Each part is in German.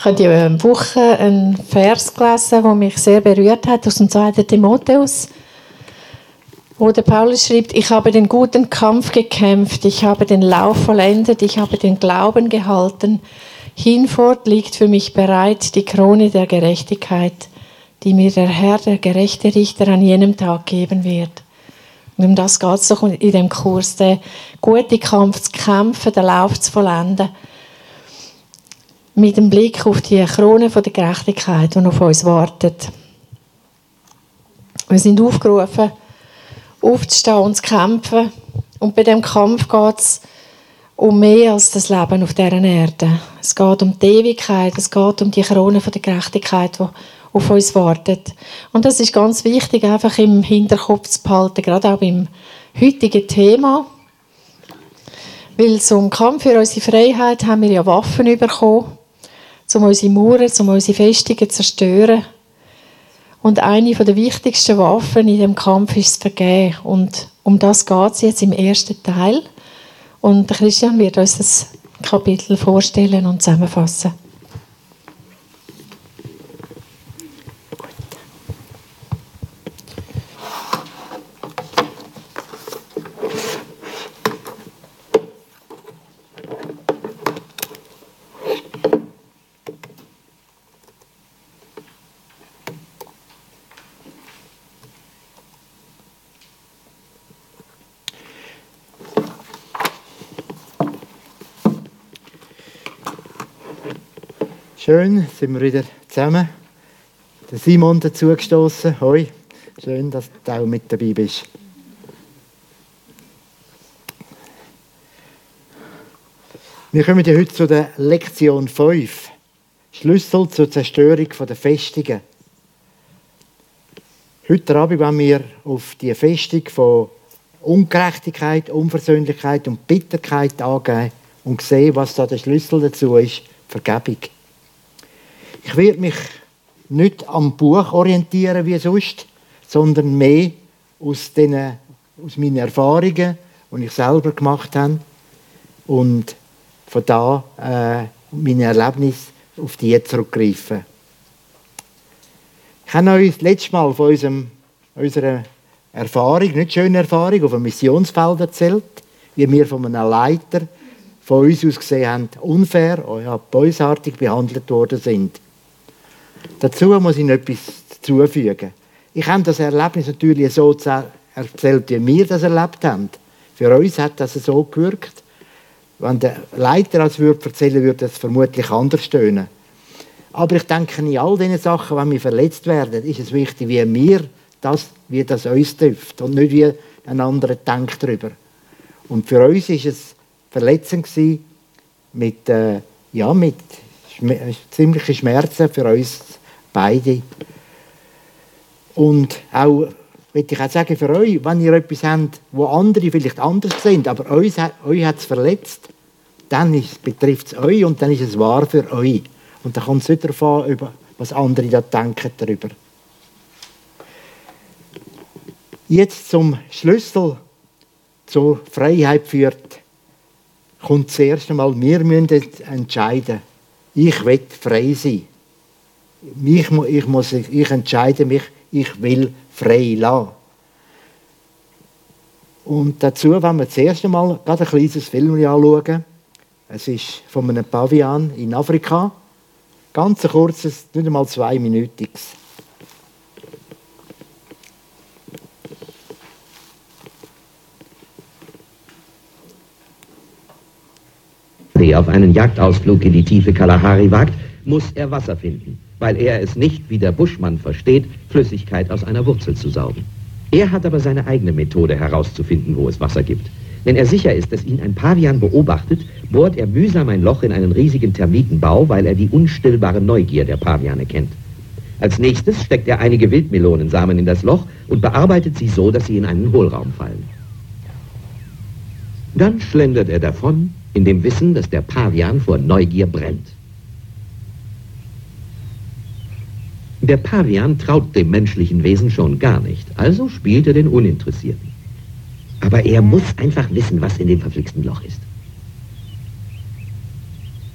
Ich habe diese Woche einen Vers gelesen, der mich sehr berührt hat, aus dem 2. Timotheus, wo der Paulus schreibt, ich habe den guten Kampf gekämpft, ich habe den Lauf vollendet, ich habe den Glauben gehalten. Hinfort liegt für mich bereit die Krone der Gerechtigkeit, die mir der Herr, der gerechte Richter, an jenem Tag geben wird. Und um das geht es doch in dem Kurs, den guten Kampf zu kämpfen, den Lauf zu vollenden mit dem Blick auf die Krone der Gerechtigkeit, die auf uns wartet. Wir sind aufgerufen, aufzustehen und zu kämpfen. Und bei dem Kampf geht es um mehr als das Leben auf dieser Erde. Es geht um die Ewigkeit, es geht um die Krone der Gerechtigkeit, die auf uns wartet. Und das ist ganz wichtig, einfach im Hinterkopf zu behalten, gerade auch beim heutigen Thema. Weil zum Kampf für unsere Freiheit haben wir ja Waffen bekommen um unsere Mauern, um unsere Festungen zu zerstören. Und eine der wichtigsten Waffen in dem Kampf ist das Vergehen. Und um das geht es jetzt im ersten Teil. Und Christian wird uns das Kapitel vorstellen und zusammenfassen. Schön, sind wir wieder zusammen. Der Simon dazu gestoßen. Hoi. Schön, dass du auch mit dabei bist. Wir kommen ja heute zu der Lektion 5. Schlüssel zur Zerstörung der Festungen. Heute Abend wollen wir auf die Festung von Ungerechtigkeit, Unversöhnlichkeit und Bitterkeit angehen und sehen, was da der Schlüssel dazu ist. Vergebung. Ich werde mich nicht am Buch orientieren wie sonst, sondern mehr aus, den, aus meinen Erfahrungen, die ich selber gemacht habe und von da äh, meine Erlebnisse auf die zurückgreifen. Ich habe euch das letzte Mal von unserem, unserer Erfahrung, nicht schöne Erfahrung, auf einem Missionsfeld erzählt, wie wir von einem Leiter von uns aus gesehen haben, unfair, ja, bösartig behandelt worden sind. Dazu muss ich noch etwas zufügen. Ich habe das Erlebnis natürlich so erzählt, wie wir das erlebt haben. Für uns hat das so gewirkt. Wenn der Leiter das würde erzählen würde, es vermutlich anders stöhnen. Aber ich denke, in all diesen Sachen, wenn wir verletzt werden, ist es wichtig, wie wir das, wie das uns trifft und nicht wie ein anderer denkt darüber. Und für uns ist es verletzend mit, äh, ja, mit ziemliche Schmerzen für uns beide. Und auch, würde ich auch sagen, für euch, wenn ihr etwas habt, wo andere vielleicht anders sind, aber euch, euch hat es verletzt, dann betrifft es euch und dann ist es wahr für euch. Und dann kommt es an, über, was andere da denken darüber. Jetzt zum Schlüssel zur Freiheit führt, kommt zuerst einmal, wir müssen entscheiden, ich will frei sein. Ich, ich, muss, ich entscheide mich, ich will frei lassen. Und dazu wollen wir zuerst einmal gerade ein kleines Film anschauen. Es ist von einem Pavian in Afrika. Ganz kurzes, nicht einmal zweiminütiges. Wer auf einen Jagdausflug in die tiefe Kalahari wagt, muss er Wasser finden, weil er es nicht, wie der Buschmann versteht, Flüssigkeit aus einer Wurzel zu saugen. Er hat aber seine eigene Methode herauszufinden, wo es Wasser gibt. Wenn er sicher ist, dass ihn ein Pavian beobachtet, bohrt er mühsam ein Loch in einen riesigen Termitenbau, weil er die unstillbare Neugier der Paviane kennt. Als nächstes steckt er einige Wildmelonensamen in das Loch und bearbeitet sie so, dass sie in einen Hohlraum fallen. Dann schlendert er davon, in dem Wissen, dass der Pavian vor Neugier brennt. Der Pavian traut dem menschlichen Wesen schon gar nicht, also spielt er den Uninteressierten. Aber er muss einfach wissen, was in dem verflixten Loch ist.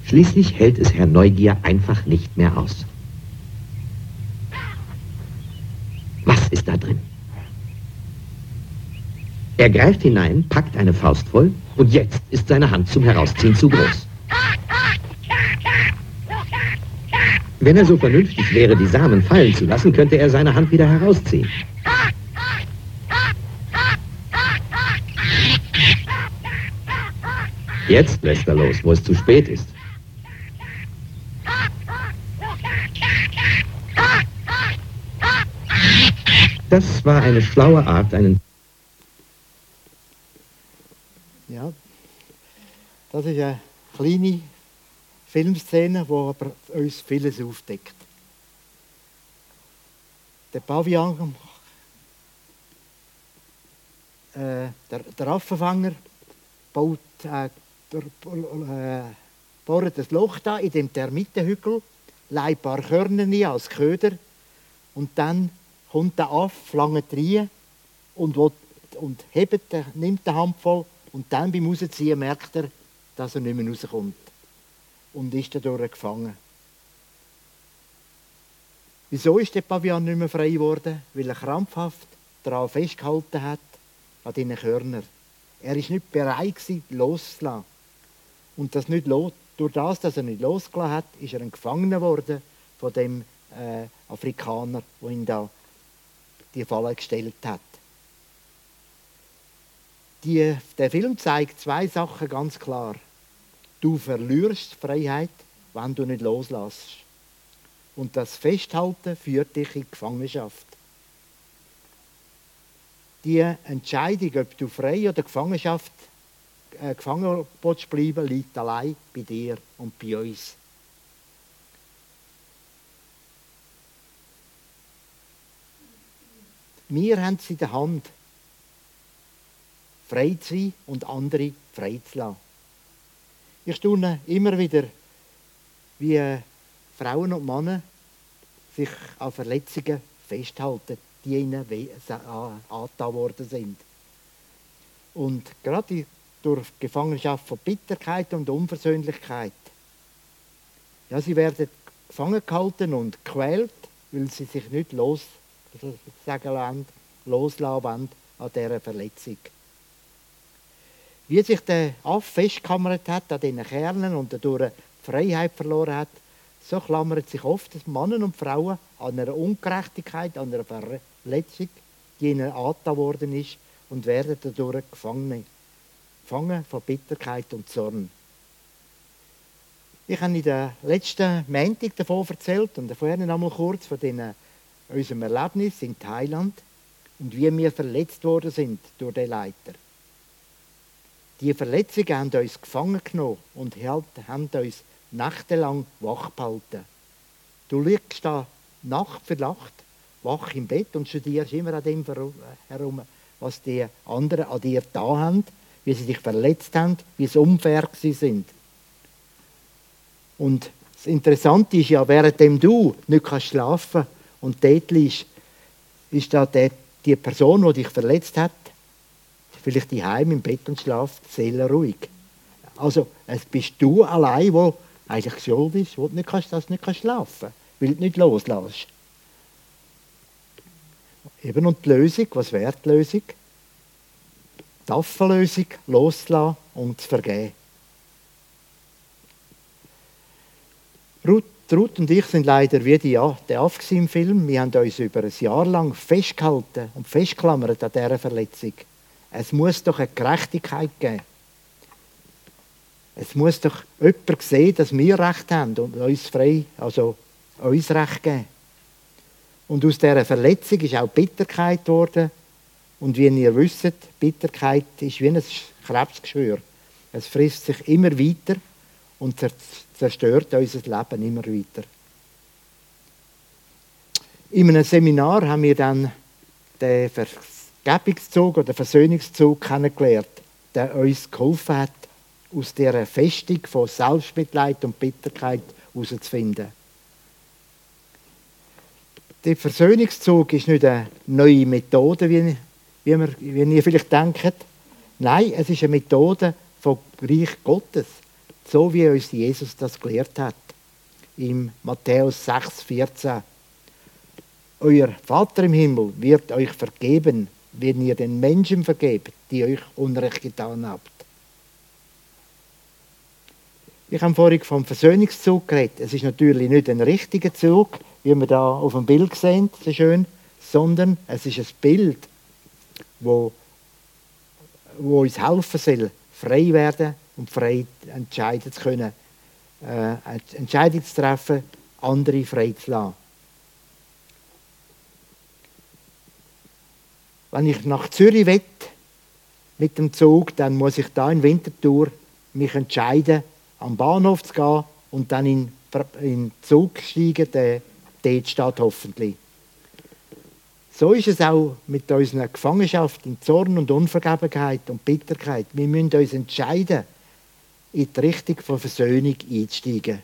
Schließlich hält es Herr Neugier einfach nicht mehr aus. Was ist da drin? Er greift hinein, packt eine Faust voll und jetzt ist seine Hand zum Herausziehen zu groß. Wenn er so vernünftig wäre, die Samen fallen zu lassen, könnte er seine Hand wieder herausziehen. Jetzt lässt er los, wo es zu spät ist. Das war eine schlaue Art, einen... Ja, das ist eine kleine Filmszene, die aber uns vieles aufdeckt. Der Pavian, äh, der, der Affenfanger, baut, äh, äh, bohrt ein Loch da in dem Termitenhügel, leiht ein paar Körner rein als Köder und dann kommt der Affe lange rein und, will, und hebt, nimmt die Hand voll und dann beim Rausziehen merkt er, dass er nicht mehr rauskommt und ist dadurch gefangen. Wieso ist der Pavian nicht mehr frei geworden? Weil er krampfhaft daran festgehalten hat, an diesen Körnern. Er ist nicht bereit loszulassen. Und das nicht los, durch das, dass er nicht losgelassen hat, ist er ein Gefangener geworden von dem äh, Afrikaner, der ihn da die Falle gestellt hat. Die, der Film zeigt zwei Sachen ganz klar. Du verlierst Freiheit, wenn du nicht loslässt. Und das Festhalten führt dich in Gefangenschaft. Die Entscheidung, ob du frei oder Gefangenschaft äh, gefangen bleiben, liegt allein bei dir und bei uns. Wir haben es in der Hand, frei zu sein und andere frei zu lassen. Ich staune immer wieder, wie Frauen und Männer sich an Verletzungen festhalten, die ihnen angetan worden sind. Und gerade durch Gefangenschaft von Bitterkeit und Unversöhnlichkeit. Ja, sie werden gefangen gehalten und gequält, weil sie sich nicht lassen, loslassen wollen an dieser Verletzung. Wie sich der Affe festgekammert hat an diesen Kernen und dadurch die Freiheit verloren hat, so klammern sich oft Männer und Frauen an einer Ungerechtigkeit, an einer Verletzung, die ihnen angetan worden ist und werden dadurch gefangen. Gefangen von Bitterkeit und Zorn. Ich habe in der letzten Montag davon erzählt und vorhin einmal kurz von den, unserem Erlebnis in Thailand und wie wir verletzt worden sind durch den Leiter. Die Verletzungen haben uns gefangen genommen und haben uns nächtelang wach gehalten. Du liegst da Nacht für Nacht wach im Bett und studierst immer an dem herum, was die anderen an dir da haben, wie sie dich verletzt haben, wie sie unfair sie sind. Und das Interessante ist ja, währenddem du nicht kannst schlafen und dort liegst, ist da die Person, die dich verletzt hat, vielleicht die Heim im Bett und schlaft seelenruhig. Also es bist du allein, wo eigentlich schuld ist, wo du nicht kannst, dass du nicht kannst schlafen, weil du nicht loslässt. Eben und die Lösung, was wäre die Lösung? Die Affenlösung, loslassen und zu vergeben. Ruth, Ruth und ich sind leider wie die, ja, der Affe im Film. Wir haben uns über ein Jahr lang festgehalten und festgeklammert an dieser Verletzung. Es muss doch eine Gerechtigkeit geben. Es muss doch jemand sehen, dass wir Recht haben und uns frei, also uns Recht geben. Und aus dieser Verletzung ist auch Bitterkeit geworden. Und wie ihr wisst, Bitterkeit ist wie ein Krebsgeschwür. Es frisst sich immer weiter und zerstört unser Leben immer weiter. In einem Seminar haben wir dann den Gebungszug oder Versöhnungszug kennengelernt, der uns geholfen hat, aus dieser Festung von Selbstmitleid und Bitterkeit herauszufinden. Der Versöhnungszug ist nicht eine neue Methode, wie, wie, wir, wie ihr vielleicht denkt. Nein, es ist eine Methode vom Reich Gottes. so wie uns Jesus das gelehrt hat. Im Matthäus 6, 14. Euer Vater im Himmel wird euch vergeben, wenn ihr den Menschen vergebt, die euch Unrecht getan habt. Ich habe vorhin vom Versöhnungszug geredet. Es ist natürlich nicht ein richtiger Zug, wie wir da auf dem Bild sehen, so schön, sondern es ist ein Bild, wo, wo uns helfen soll, frei werden und frei entscheiden zu können, äh, Entscheidungen zu treffen, andere frei zu lassen. Wenn ich nach Zürich will, mit dem Zug, dann muss ich da in Winterthur mich entscheiden, am Bahnhof zu gehen und dann in, den Zug steigen, der dort steht hoffentlich. So ist es auch mit unserer Gefangenschaft in Zorn und Unvergebenheit und Bitterkeit. Wir müssen uns entscheiden, in die Richtung von Versöhnung einzusteigen.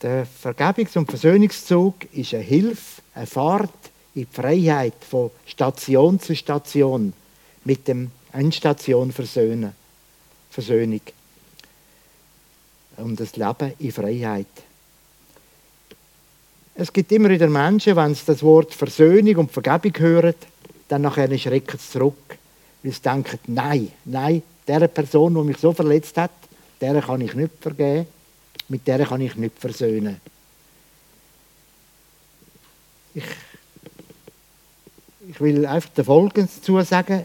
Der Vergebungs- und Versöhnungszug ist eine Hilfe, eine Fahrt in die Freiheit von Station zu Station mit dem Endstation Versöhnen. Versöhnung. Um das Leben in Freiheit. Es gibt immer wieder Menschen, wenn sie das Wort Versöhnung und Vergebung hören, dann nachher schrecken sie zurück. Weil sie denken, nein, nein, der Person, die mich so verletzt hat, der kann ich nicht vergeben, mit der kann ich nicht versöhnen. Ich, ich will einfach Folgendes dazu sagen.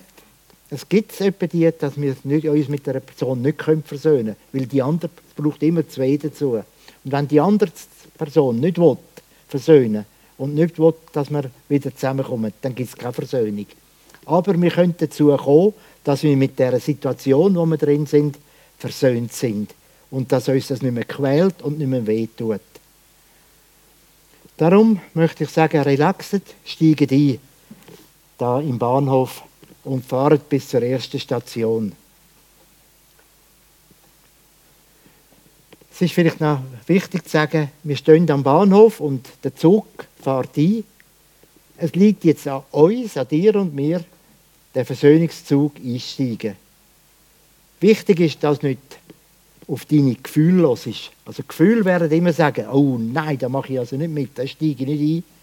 Es gibt etwa die, dass wir uns mit einer Person nicht versöhnen können, weil die andere braucht immer zwei dazu. Und wenn die andere Person nicht will, versöhnen und nicht will, dass wir wieder zusammenkommen, dann gibt es keine Versöhnung. Aber wir können dazu kommen, dass wir mit der Situation, wo wir drin sind, versöhnt sind und dass uns das nicht mehr quält und nicht mehr wehtut. Darum möchte ich sagen, relaxet, steigt ein, da im Bahnhof und fahrt bis zur ersten Station. Es ist vielleicht noch wichtig zu sagen, wir stehen am Bahnhof und der Zug fährt ein. Es liegt jetzt an uns, an dir und mir, den Versöhnungszug einsteigen. Wichtig ist, dass nicht auf deine Gefühle los ist. Also Gefühle werden immer sagen, oh nein, da mache ich also nicht mit, da steige ich nicht ein.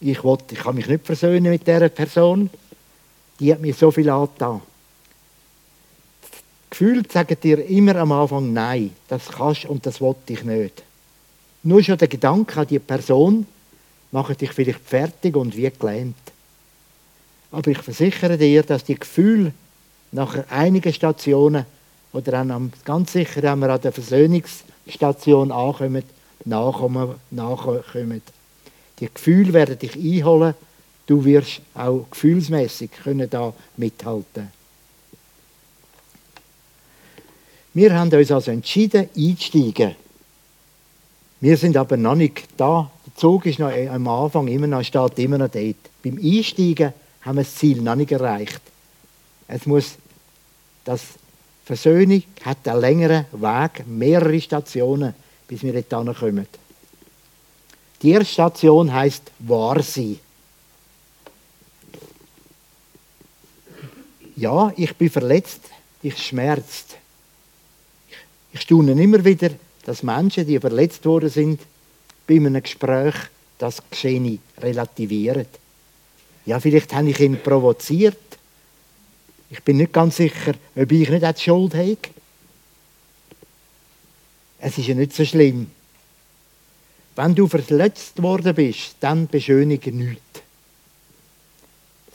Ich, will, ich kann mich nicht versöhnen mit dieser Person die hat mir so viel angetan. Gefühl sagen dir immer am Anfang Nein, das kannst und das wollte ich nicht. Nur schon der Gedanke an die Person macht dich vielleicht fertig und wie gelähmt. Aber ich versichere dir, dass die Gefühle nach einigen Stationen oder dann ganz sicher, wenn wir an der Versöhnungsstation ankommen, nachkommen, nachkommen. Die Gefühle werden dich einholen Du wirst auch gefühlsmäßig können da mithalten. Wir haben uns also entschieden, einzusteigen. Wir sind aber noch nicht da. Der Zug ist noch am Anfang immer noch, steht immer noch dort. Beim Einsteigen haben wir das Ziel noch nicht erreicht. Es muss das Versöhnung hat einen längeren Weg, mehrere Stationen, bis wir dort kommen. Die erste Station heißt Wahrsein. ja, ich bin verletzt, ich schmerzt. Ich staune immer wieder, dass Menschen, die verletzt worden sind, bei einem Gespräch das Geschehene relativieren. Ja, vielleicht habe ich ihn provoziert. Ich bin nicht ganz sicher, ob ich nicht die Schuld habe. Es ist ja nicht so schlimm. Wenn du verletzt worden bist, dann beschönige nichts.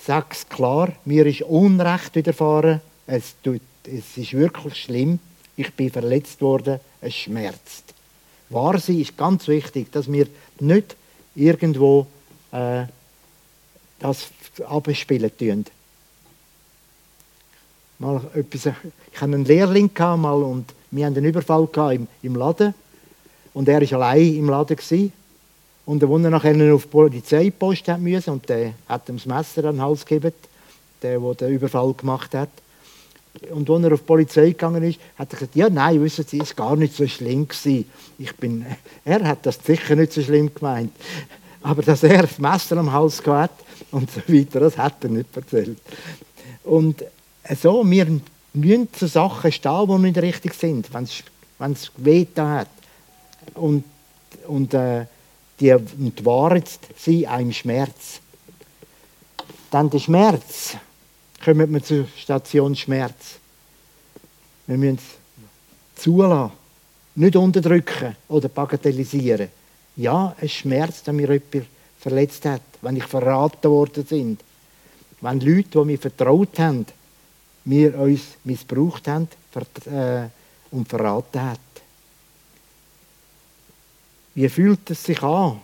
Sage es klar, mir ist Unrecht widerfahren, es, tut, es ist wirklich schlimm, ich bin verletzt worden, es schmerzt. Wahr sein ist ganz wichtig, dass wir nicht irgendwo äh, das abspielen tun. Mal etwas, ich hatte einen Lehrling mal und wir hatten einen Überfall im, im Laden und er war allein im Laden. Gewesen. Und als er nachher auf die Polizeipost musste und der hat ihm das Messer an den Hals gegeben, der, der den Überfall gemacht hat. Und als er auf die Polizei gegangen ist, hat er gesagt, ja, nein, wissen Sie, es war gar nicht so schlimm. Gewesen. Ich bin, er hat das sicher nicht so schlimm gemeint. Aber dass er das Messer am Hals hat und so weiter, das hat er nicht erzählt. Und so, wir müssen zu Sachen stehen, die nicht richtig sind, wenn es weh hat. Und, und äh, die, die Wahrheit sind einem Schmerz. Dann der Schmerz. Kommen wir zur Station Schmerz. Wir müssen es zulassen, nicht unterdrücken oder bagatellisieren. Ja, es schmerzt, wenn mir jemand verletzt hat, wenn ich verraten worden bin. Wenn Leute, die mir vertraut haben, mir uns missbraucht haben äh, und verraten haben. Wie fühlt es sich an?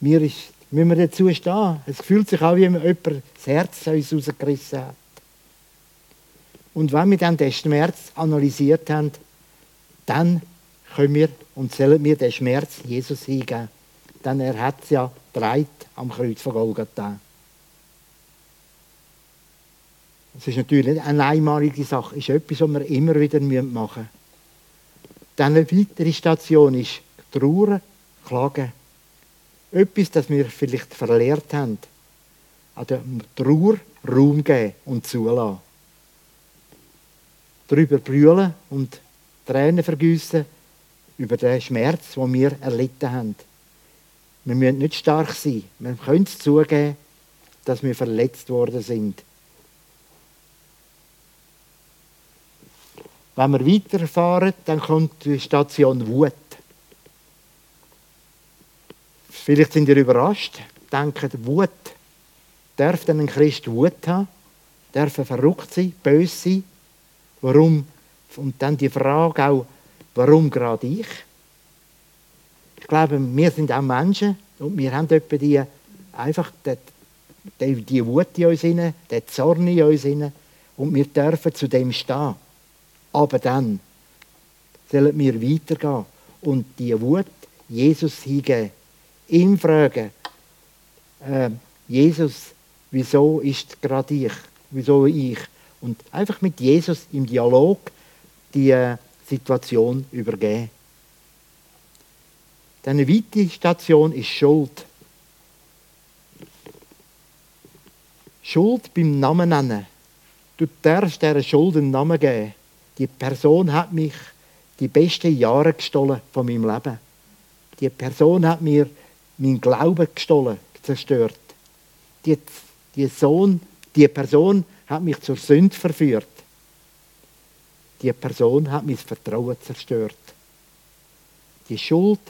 Mir ist, müssen wir dazu stehen. Es fühlt sich an, wie wenn jemand das Herz aus uns rausgerissen hat. Und wenn wir dann den Schmerz analysiert haben, dann können wir und sollen wir den Schmerz Jesus hingeben. Denn er hat es ja dreit am Kreuz von Golgatha. Das ist natürlich eine einmalige Sache, es ist etwas, was wir immer wieder machen müssen. Dann eine weitere Station ist Trauer, Klagen. Etwas, das wir vielleicht verlehrt haben. An der Trauer Raum geben und zulassen. Darüber brüllen und Tränen vergüssen über den Schmerz, den wir erlitten haben. Wir müssen nicht stark sein. Wir können es zugeben, dass wir verletzt worden sind. Wenn wir weiterfahren, dann kommt die Station Wut. Vielleicht sind ihr überrascht, denken, Wut. Darf denn ein Christ Wut haben? Darf er verrückt sein, böse sein? Warum? Und dann die Frage auch, warum gerade ich? Ich glaube, wir sind auch Menschen und wir haben etwa die, einfach die, die, Wut in uns hinein, den Zorn in uns hinein und wir dürfen zu dem stehen. Aber dann sollen wir weitergehen und die Wut Jesus hingeben. Ihn fragen, äh, Jesus, wieso ist gerade ich? Wieso ich? Und einfach mit Jesus im Dialog die äh, Situation übergeben. Dann eine Station ist Schuld. Schuld beim Namen nennen. Du darfst dieser Schuld einen Namen geben die Person hat mich die besten Jahre gestohlen von meinem Leben. Die Person hat mir meinen Glauben gestohlen, zerstört. Die, die, Sohn, die Person hat mich zur Sünde verführt. Die Person hat mein Vertrauen zerstört. Die Schuld,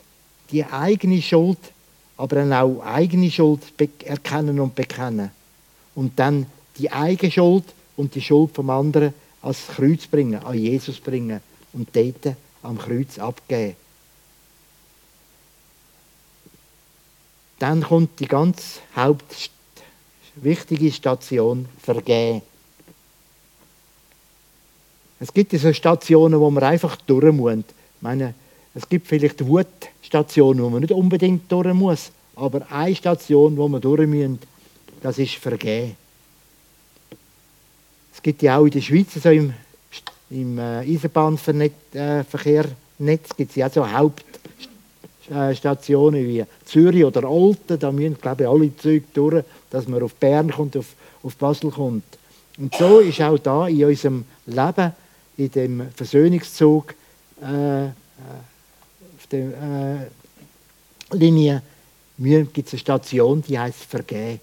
die eigene Schuld, aber dann auch eigene Schuld erkennen und bekennen. Und dann die eigene Schuld und die Schuld vom anderen ans Kreuz bringen, an Jesus bringen und dort am Kreuz abgeben. Dann kommt die ganz hauptwichtige Station Vergehen. Es gibt so Stationen, wo man einfach durch muss. Ich meine, es gibt vielleicht Wutstationen, wo man nicht unbedingt durch muss, aber eine Station, wo man durch muss, das ist Vergehen. Es gibt ja auch in der Schweiz so im, im äh, Eisenbahnverkehr Netz gibt es ja so Hauptstationen wie Zürich oder Olten. Da müssen, glaube ich, alle Züge durch, dass man auf Bern kommt, auf, auf Basel kommt. Und so ist auch da in unserem Leben, in dem Versöhnungszug, äh, äh auf der äh, Linie, gibt es eine Station, die heißt Vergehen.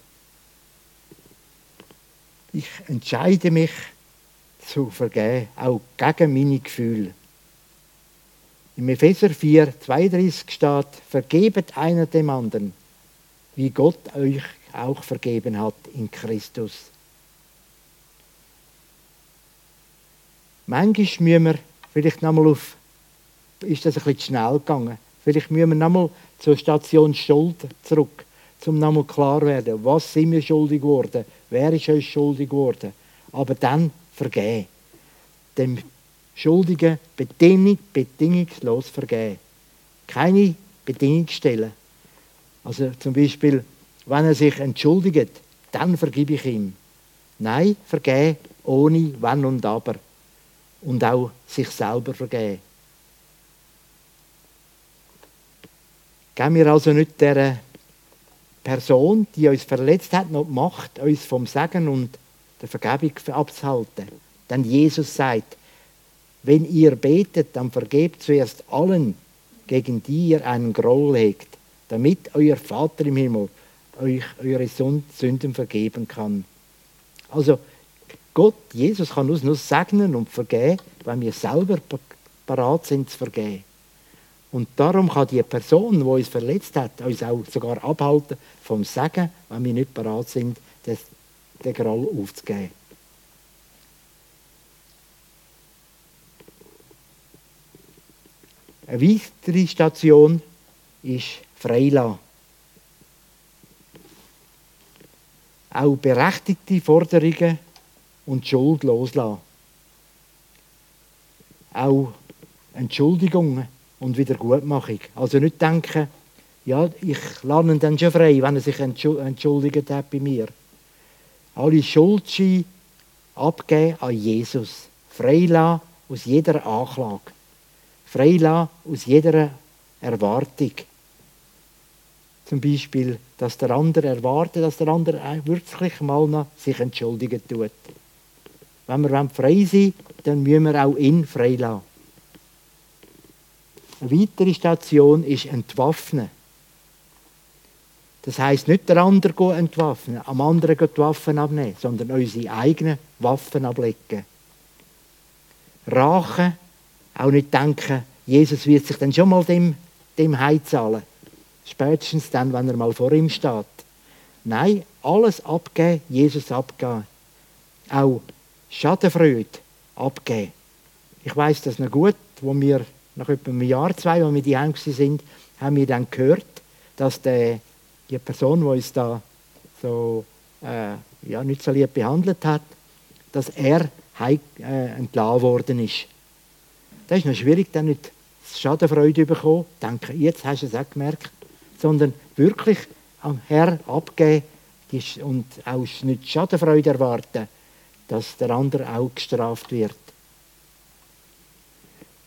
Ich entscheide mich zu vergeben, auch gegen meine Gefühle. Im Epheser 4, 32 steht, vergebet einer dem anderen, wie Gott euch auch vergeben hat in Christus. Manchmal müssen wir vielleicht nochmal auf, ist das ein bisschen schnell gegangen, vielleicht müssen wir nochmal zur Station Schuld zurück um nochmal klar werden, was sind wir schuldig geworden, wer ist uns schuldig geworden. Aber dann vergeben. Schuldigen bedingung, bedingungslos vergeben. Keine Bedingung stellen. Also zum Beispiel, wenn er sich entschuldigt, dann vergib ich ihm. Nein, vergeben ohne Wenn und Aber. Und auch sich selber vergeben. Geben wir also nicht dieser Person, die uns verletzt hat, noch die Macht, uns vom Segen und der Vergebung abzuhalten. Denn Jesus sagt, wenn ihr betet, dann vergebt zuerst allen, gegen die ihr einen Groll legt, damit euer Vater im Himmel euch eure Sünden vergeben kann. Also Gott, Jesus kann uns nur segnen und vergeben, wenn wir selber parat sind zu vergeben. Und darum kann die Person, die uns verletzt hat, uns auch sogar abhalten vom Segen, wenn wir nicht parat sind, den Groll aufzugeben. Eine weitere Station ist Freilassen. Auch berechtigte Forderungen und Schuld loslassen. Auch Entschuldigungen und Wiedergutmachung. Also nicht denken, ja, ich lerne ihn dann schon frei, wenn er sich entschuldigt hat bei mir. Alle Schuldscheine abgeben an Jesus. Freilassen aus jeder Anklage. Freilassen aus jeder Erwartung. Zum Beispiel, dass der andere erwartet, dass der andere wirklich mal noch sich entschuldigen tut. Wenn wir frei sein dann müssen wir auch ihn freilassen. Eine weitere Station ist Entwaffnen. Das heisst nicht der andere entwaffnen, am anderen die Waffen abnehmen, sondern unsere eigenen Waffen ablegen. Rachen, auch nicht denken, Jesus wird sich dann schon mal dem, dem heimzahlen. Spätestens dann, wenn er mal vor ihm steht. Nein, alles abgeben, Jesus abgeben. Auch Schadenfreude abgeben. Ich weiß das noch gut, wo wir nach etwa einem Jahr, zwei, als wir die Heim sind, haben wir dann gehört, dass der, die Person, die uns da so, äh, ja, nicht so lieb behandelt hat, dass er heim, äh, entlassen worden ist. Das ist noch schwierig, dann nicht Schadenfreude zu bekommen, denke, jetzt hast du es auch gemerkt, sondern wirklich am Herr abgeben und auch nicht Schadenfreude erwarten, dass der andere auch gestraft wird.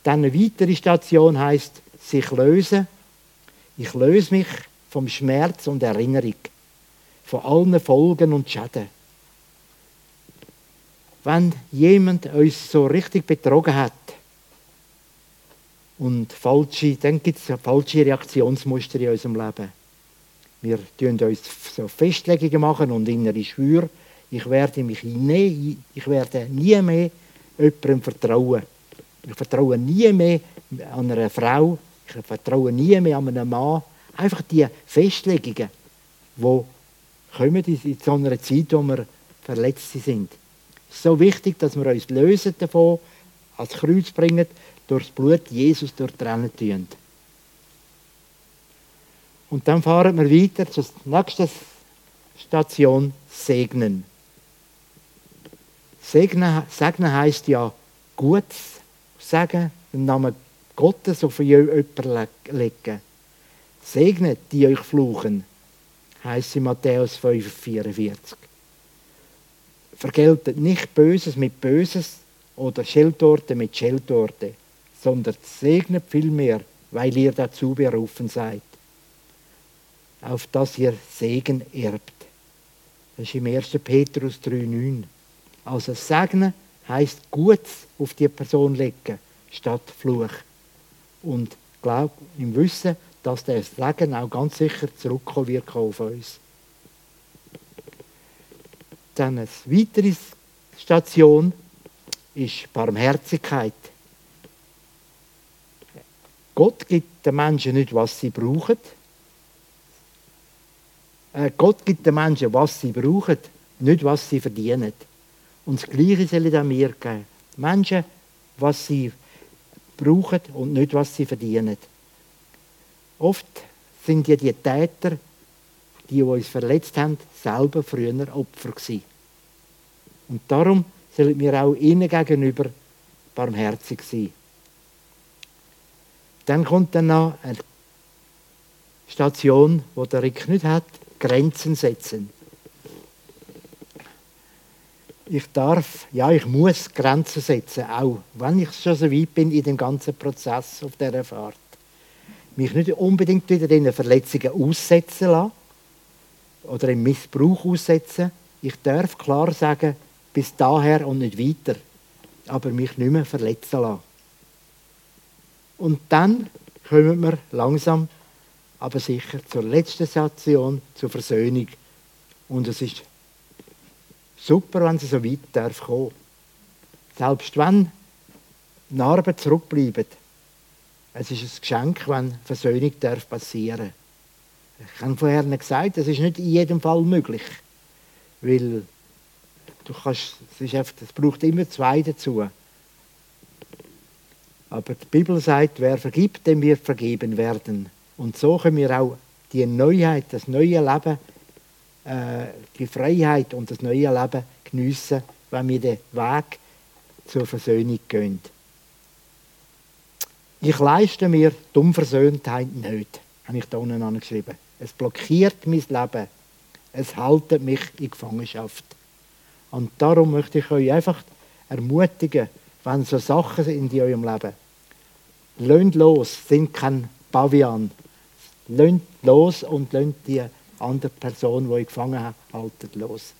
Dann eine weitere Station heißt sich lösen. Ich löse mich vom Schmerz und Erinnerung, von allen Folgen und Schäden. Wenn jemand uns so richtig betrogen hat und falsche, dann gibt es falsche Reaktionsmuster in unserem Leben. Wir tun uns so Festlegungen machen und innere Schwüre. Ich werde mich nie, ich werde nie mehr jemandem vertrauen. Ich vertraue nie mehr an einer Frau, ich vertraue nie mehr an einem Mann. Einfach die Festlegungen, die kommen in so einer Zeit, wo wir verletzt sind. Es ist so wichtig, dass wir uns lösen davon, ans Kreuz bringen, durch das Blut Jesus durchtrennen tun. Und dann fahren wir weiter zur nächsten Station, segnen. Segnen, segnen heisst ja Gutes sagen, den Namen Gottes auf jemanden legen. Segnet, die euch fluchen, heißt in Matthäus 5, 44. Vergeltet nicht Böses mit Böses oder Scheltorte mit Scheltorte, sondern segnet vielmehr, weil ihr dazu berufen seid, auf dass ihr Segen erbt. Das ist im 1. Petrus 3,9. Also segnen heißt Gutes auf die Person legen, statt Fluch. Und glaub im Wissen, dass der Segen auch ganz sicher zurückkommen wird auf uns. Dann eine weitere Station ist Barmherzigkeit. Gott gibt den Menschen nicht, was sie brauchen. Äh, Gott gibt den Menschen, was sie brauchen, nicht, was sie verdienen. Und das Gleiche soll ich mir geben. Menschen, was sie brauchen und nicht, was sie verdienen. Oft sind ja die Täter, die, die uns verletzt haben, selber früher Opfer gewesen. Und darum sollen wir auch ihnen gegenüber barmherzig sein. Dann kommt dann noch eine Station, wo der Rick nicht hat, Grenzen setzen ich darf, ja, ich muss Grenzen setzen, auch wenn ich schon so weit bin in dem ganzen Prozess auf dieser Fahrt. Mich nicht unbedingt wieder in Verletzungen aussetzen lassen oder im Missbrauch aussetzen. Ich darf klar sagen, bis daher und nicht weiter. aber mich nicht mehr verletzen lassen. Und dann kommen wir langsam, aber sicher zur letzten Station, zur Versöhnung. Und es ist super, wenn sie so weit darf kommen. Selbst wenn Narben zurückbleiben, es ist ein Geschenk, wenn Versöhnung darf passieren Ich habe vorher gesagt, das ist nicht in jedem Fall möglich. Weil du kannst, es, ist einfach, es braucht immer zwei dazu. Aber die Bibel sagt, wer vergibt, dem wird vergeben werden. Und so können wir auch die Neuheit, das neue Leben, äh, die Freiheit und das neue Leben geniessen, wenn wir den Weg zur Versöhnung gehen. Ich leiste mir die Unversöhntheit nicht, habe ich da unten angeschrieben. Es blockiert mein Leben. Es hält mich in Gefangenschaft. Und darum möchte ich euch einfach ermutigen, wenn so Sachen sind in eurem Leben, lönt los, sind kein Pavian. Lönt los und lönt die andere Person, die euch gefangen haltet los.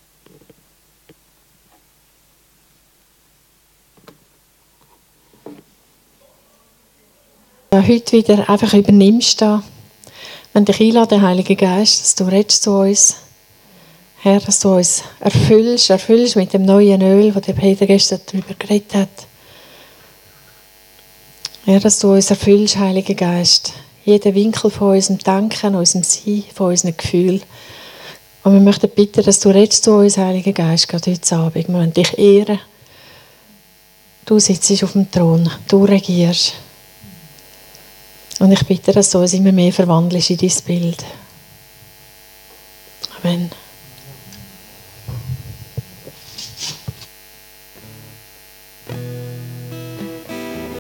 heute wieder einfach übernimmst da. Wenn dich einladen, Heiliger Geist, dass du redest zu uns. Herr, dass du uns erfüllst, erfüllst mit dem neuen Öl, das der Peter gestern darüber geredet hat. Herr, dass du uns erfüllst, Heiliger Geist. Jeden Winkel von unserem Denken, unserem Sein, von unseren Gefühlen. Und wir möchten bitten, dass du redest zu uns, Heiliger Geist, gerade heute Abend. Wir wollen dich ehren. Du sitzt auf dem Thron, du regierst. Und ich bitte, dass du uns immer mehr verwandelst in dein Bild. Amen.